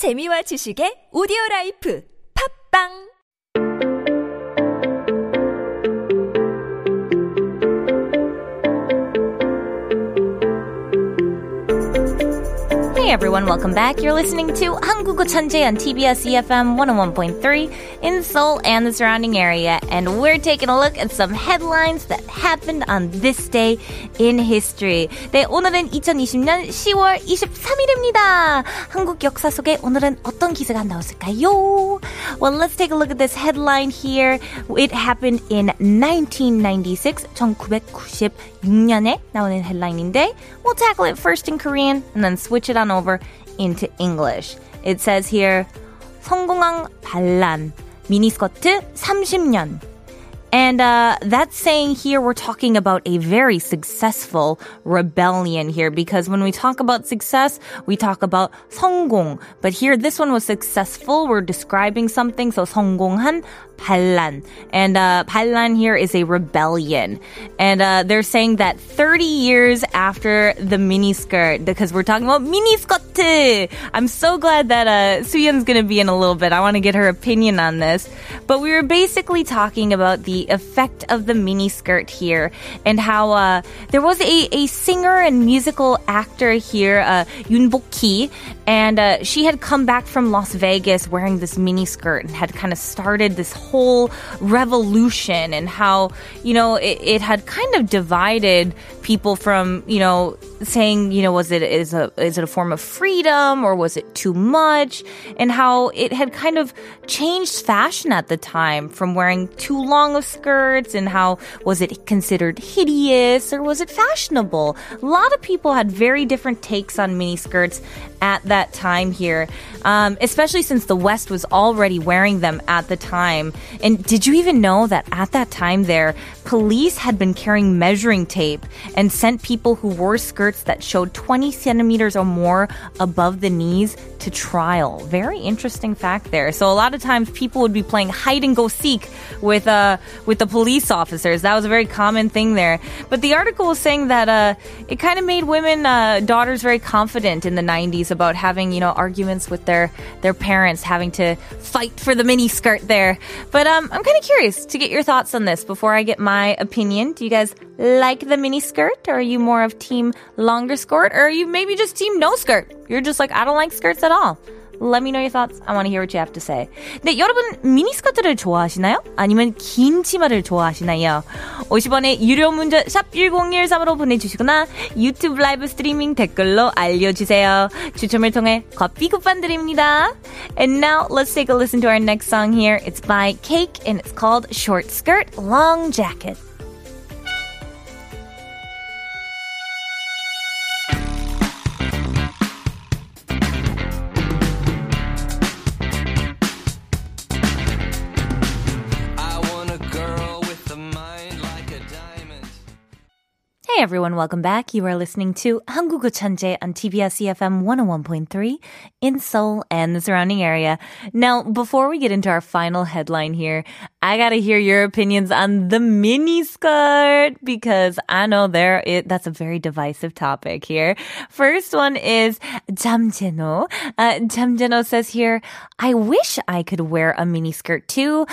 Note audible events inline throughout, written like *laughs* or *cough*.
재미와 지식의 오디오 라이프. 팝빵 Hey everyone, welcome back. You're listening to 한국어 천재 on TBS EFM 101.3 in Seoul and the surrounding area. And we're taking a look at some headlines that happened on this day in history. 네, 오늘은 2020년 10월 23일입니다. 한국 역사 속에 오늘은 어떤 기사가 나왔을까요? Well, let's take a look at this headline here. It happened in 1996, 1996년에 나오는 headline인데 we'll tackle it first in Korean and then switch it on over into English. It says here 성공한 반란 미니스커트 30년. And uh, that's saying here we're talking about a very successful rebellion here because when we talk about success, we talk about 성공. But here, this one was successful. We're describing something. So 성공한 반란. And uh, 반란 here is a rebellion. And uh, they're saying that 30 years after the miniskirt, because we're talking about miniskirt. I'm so glad that uh, Suyeon's going to be in a little bit. I want to get her opinion on this. But we were basically talking about the effect of the miniskirt here and how uh, there was a, a singer and musical actor here, uh, Yoon Bok-hee, and uh, she had come back from Las Vegas wearing this miniskirt and had kind of started this whole revolution and how, you know, it, it had kind of divided people from, you know, saying, you know, was it is a is it a form of freedom or was it too much? And how it had kind of changed fashion at the time from wearing too long of skirts and how was it considered hideous or was it fashionable? A lot of people had very different takes on mini skirts at that time here, um, especially since the West was already wearing them at the time. And did you even know that at that time there, police had been carrying measuring tape and sent people who wore skirts that showed 20 centimeters or more above the knees to trial. Very interesting fact there. So a lot of times people would be playing hide and go seek with uh with the police officers. That was a very common thing there. But the article was saying that uh it kind of made women uh, daughters very confident in the 90s about having you know arguments with their their parents, having to fight for the mini skirt there. But um, I'm kind of curious to get your thoughts on this before I get my opinion. Do you guys like the mini skirt, or are you more of team longer skirt, or are you maybe just team no skirt? You're just like I don't like skirts at all. Let me know your thoughts. I want to hear what you have to say. 네, 여러분 미니스커트를 좋아하시나요? 아니면 긴 치마를 좋아하시나요? 50원의 유료 문자 샵 1013으로 보내주시거나 유튜브 라이브 스트리밍 댓글로 알려주세요. 추첨을 통해 커피 쿠폰 드립니다. And now let's take a listen to our next song here. It's by Cake and it's called Short Skirt Long Jacket. Hey everyone, welcome back. You are listening to 한국어 천재 on TBS EFM 101.3 in Seoul and the surrounding area. Now, before we get into our final headline here, I gotta hear your opinions on the mini skirt because I know there it, that's a very divisive topic here. First one is Jamjeno. Uh, Jamjeno says here, I wish I could wear a mini skirt too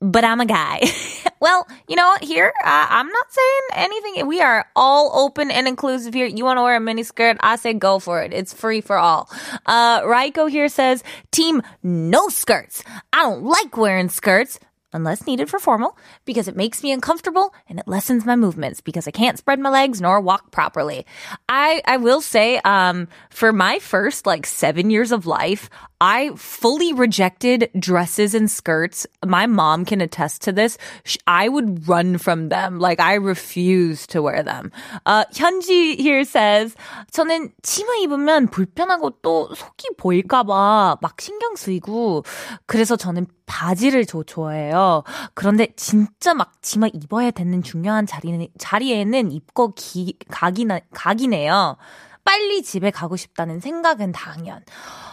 but I'm a guy. *laughs* well, you know what? Here, uh, I'm not saying anything. We are all open and inclusive here. You want to wear a mini skirt? I say go for it. It's free for all. Uh, Raiko here says, team no skirts. I don't like wearing skirts. Unless needed for formal, because it makes me uncomfortable and it lessens my movements because I can't spread my legs nor walk properly. I, I will say, um, for my first like seven years of life, I fully rejected dresses and skirts. My mom can attest to this. I would run from them. Like I refused to wear them. Uh, 현지 here says, 저는 치마 입으면 불편하고 또 속이 보일까봐 막 신경 쓰이고, 그래서 저는 바지를 더 좋아해요. 그런데 진짜 막 치마 입어야 되는 중요한 자리는, 자리에는 입고 기, 각이나, 각이네요. 빨리 집에 가고 싶다는 생각은 당연.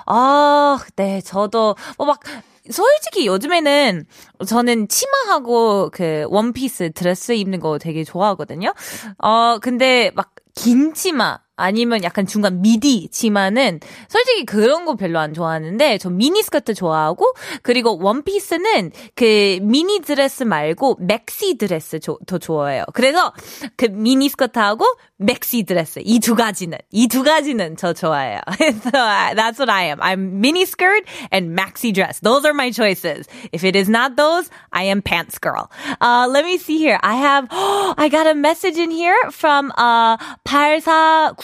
아, 네, 저도, 뭐 막, 솔직히 요즘에는 저는 치마하고 그 원피스 드레스 입는 거 되게 좋아하거든요. 어, 근데 막 긴 치마, 아니면 약간 중간 미디 치마는 솔직히 그런 거 별로 안 좋아하는데 저 미니 스커트 좋아하고 그리고 원피스는 그 미니 드레스 말고 맥시 드레스 조, 더 좋아해요. 그래서 그 미니 스커트하고 맥시 드레스 이 두 가지는 이 두 가지는 저 좋아해요. so uh, that's what I am. I'm mini skirt and maxi dress. Those are my choices. If it is not those, I am pants girl. Uh, let me see here. I have I got a message in here from uh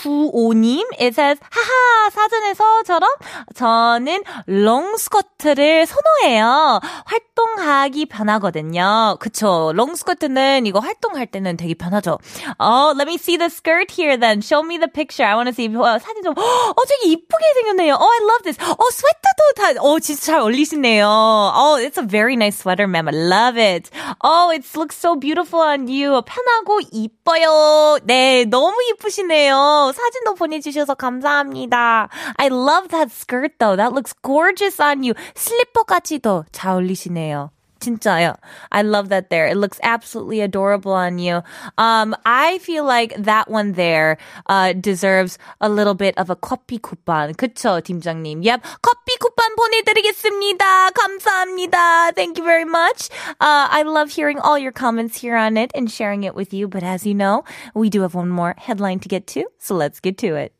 8495님. It says 하하 사전에서처럼 저는 롱 스커트를 선호해요. 활동하기 편하거든요. 그쵸. 롱 스커트는 이거 활동할 때는 되게 편하죠. Oh, let me see the skirt here then. Show me the picture. I want to see. 어, 사진 좀. 어, 되게 이쁘게 생겼네요. Oh, I love this. 어, 스웨터도 다, 어, 진짜 잘 어울리시네요. Oh, it's a very nice sweater, ma'am. I love it. Oh, it looks so beautiful on you. 편하고 이뻐요. 네, 너무 이쁘시네요. 사진도 보내주셔서 감사합니다. I love that skirt though. That looks gorgeous on you. 슬리퍼 같이도 잘 어울리시네요. 진짜요. I love that there. It looks absolutely adorable on you. Um, I feel like that one there, uh, deserves a little bit of a 커피 쿠폰. 그쵸, 팀장님? Yep. 커피 쿠폰 보내드리겠습니다. 감사합니다. Thank you very much. Uh, I love hearing all your comments here on it and sharing it with you. But as you know, we do have one more headline to get to. So let's get to it.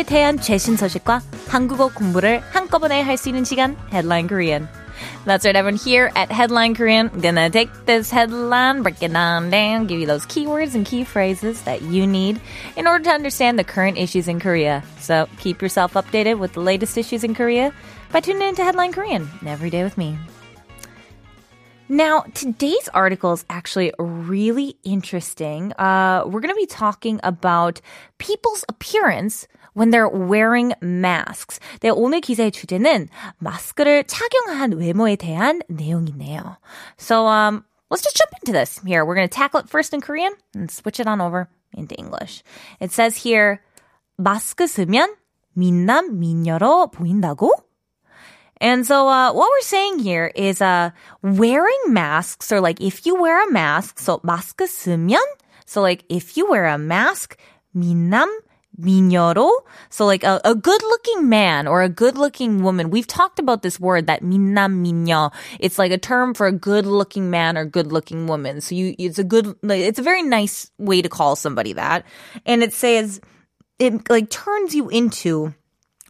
한국에 대한 최신 소식과 한국어 공부를 한꺼번에 할 수 있는 시간 Headline Korean. That's right, everyone. Here at Headline Korean, I'm gonna take this headline, break it down, down, give you those keywords and key phrases that you need in order to understand the current issues in Korea. So keep yourself updated with the latest issues in Korea by tuning into Headline Korean every day with me. Now, today's article is actually really interesting. Uh, we're going to be talking about people's appearance when they're wearing masks. 네, 오늘 기사의 주제는 마스크를 착용한 외모에 대한 내용이네요. So um, let's just jump into this. Here, we're going to tackle it first in Korean and switch it on over into English. It says here, 마스크 쓰면 민남 민녀로 보인다고? And so, uh, what we're saying here is, uh, wearing masks, or like if you wear a mask, so 마스크 쓰면, so like if you wear a mask, 미남 minyoro. So like a, a good looking man or a good looking woman. We've talked about this word that mina minyo. It's like a term for a good looking man or good looking woman. So you, it's a good, it's a very nice way to call somebody that. And it says, it like turns you into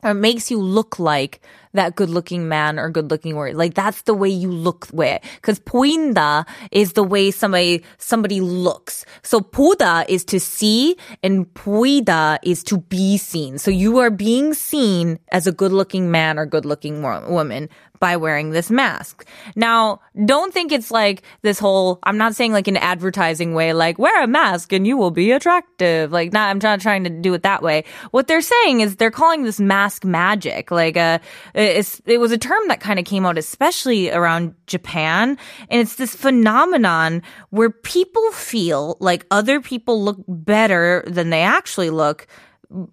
or makes you look like that good looking man or good looking word. Like that's the way you look with. Cause 보인다 is the way somebody, somebody looks. So 보다 is to see and 보이다 is to be seen. So you are being seen as a good looking man or good looking woman by wearing this mask. Now, don't think it's like this whole, I'm not saying like an advertising way, like wear a mask and you will be attractive. Like, not, I'm not trying to do it that way. What they're saying is they're calling this mask magic. Like, uh, it's, it was a term that kind of came out, especially around Japan. And it's this phenomenon where people feel like other people look better than they actually look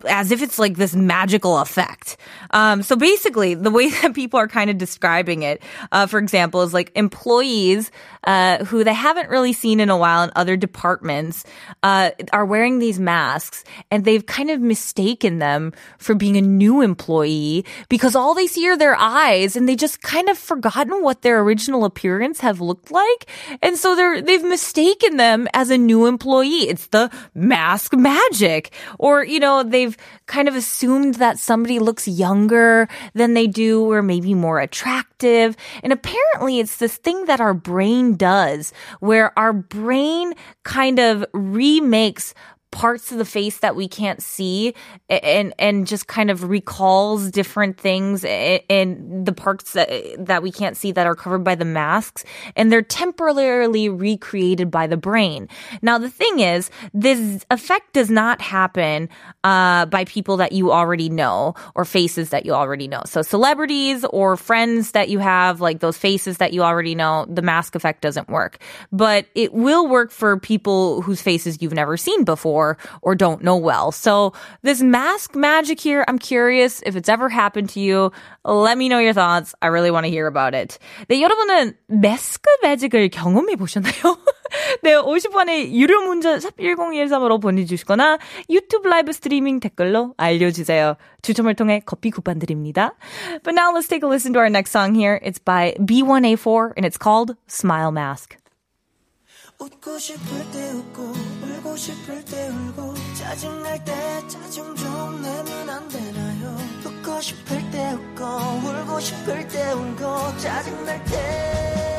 as if it's like this magical effect. Um, so basically, the way *laughs* that people are kind of describing it, uh, for example, is like employees uh, who they haven't really seen in a while in other departments uh, are wearing these masks, and they've kind of mistaken them for being a new employee because all they see are their eyes, and they just kind of forgotten what their original appearance have looked like, and so they're they've mistaken them as a new employee. It's the mask magic, or you know they've kind of assumed that somebody looks younger than they do or maybe more attractive. And apparently it's this thing that our brain does where our brain kind of remakes parts of the face that we can't see and and just kind of recalls different things in the parts that, that we can't see that are covered by the masks and they're temporarily recreated by the brain. Now the thing is this effect does not happen uh, by people that you already know or faces that you already know. So celebrities or friends that you have like those faces that you already know the mask effect doesn't work. But it will work for people whose faces you've never seen before before or don't know well. So this mask magic here, I'm curious if it's ever happened to you. Let me know your thoughts. I really want to hear about it. 네, 여러분은 마스크 매직을 경험해 보셨나요? *laughs* 네, 50원의 유료 문자 샵 1013으로 보내주시거나 유튜브 라이브 스트리밍 댓글로 알려주세요. 추첨을 통해 커피 쿠폰 드립니다. But now let's take a listen to our next song here. It's by B1A4 and it's called Smile Mask. 웃고 싶을 때 웃고 울고 싶을 때 울고 짜증날 때 짜증 좀 내면 안 되나요? 웃고 싶을 때 웃고 울고 싶을 때 울고 짜증날 때